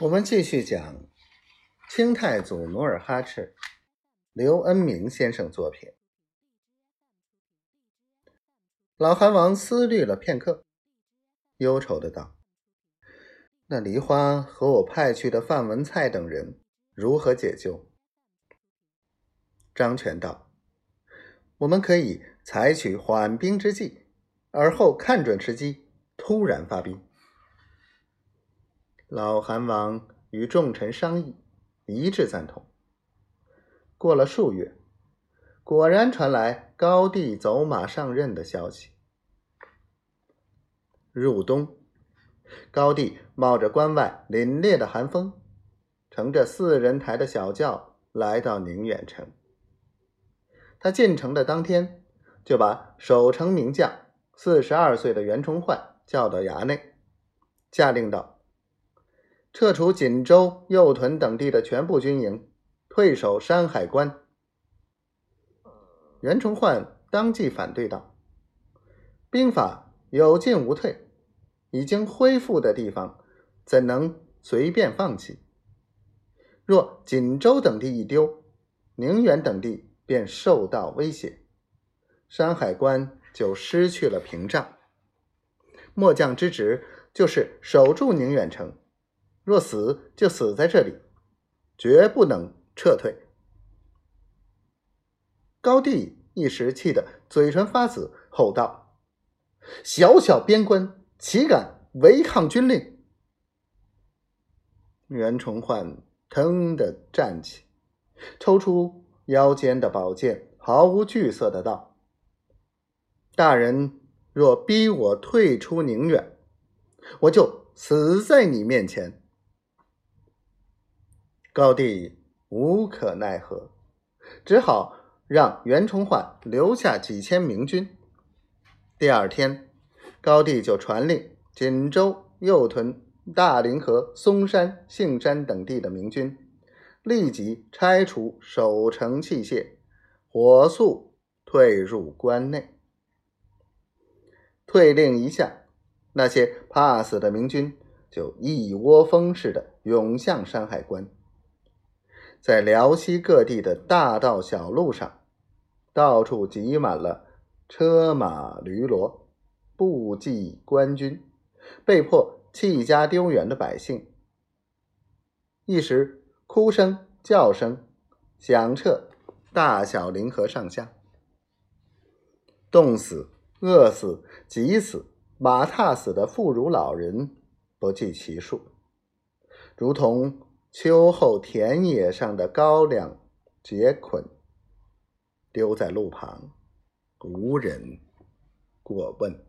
我们继续讲清太祖努尔哈赤，刘恩明先生作品。老韩王思虑了片刻，忧愁的道：“那梨花和我派去的范文蔡等人如何解救？”张全道：“我们可以采取缓兵之计，而后看准时机，突然发兵。”老韩王与众臣商议，一致赞同。过了数月，果然传来高帝走马上任的消息。入冬，高帝冒着关外凛冽的寒风，乘着四人抬的小轿来到宁远城。他进城的当天，就把守城名将四十二岁的袁崇焕叫到衙内，下令道。撤除锦州、右屯等地的全部军营，退守山海关。袁崇焕当即反对道：“兵法有进无退，已经恢复的地方，怎能随便放弃？若锦州等地一丢，宁远等地便受到威胁，山海关就失去了屏障。末将之职就是守住宁远城。”若死就死在这里，绝不能撤退。高帝一时气得嘴唇发紫，吼道：“小小边关，岂敢违抗军令？”袁崇焕腾的站起，抽出腰间的宝剑，毫无惧色的道：“大人若逼我退出宁远，我就死在你面前。”高帝无可奈何，只好让袁崇焕留下几千明军。第二天，高帝就传令锦州、右屯、大凌河、松山、杏山等地的明军，立即拆除守城器械，火速退入关内。退令一下，那些怕死的明军就一窝蜂似的涌向山海关。在辽西各地的大道小路上，到处挤满了车马驴骡，不计官军，被迫弃家丢园的百姓。一时哭声、叫声响彻大小临河上下，冻死、饿死、急死、马踏死的妇孺老人不计其数，如同。秋后田野上的高粱结捆，丢在路旁，无人过问。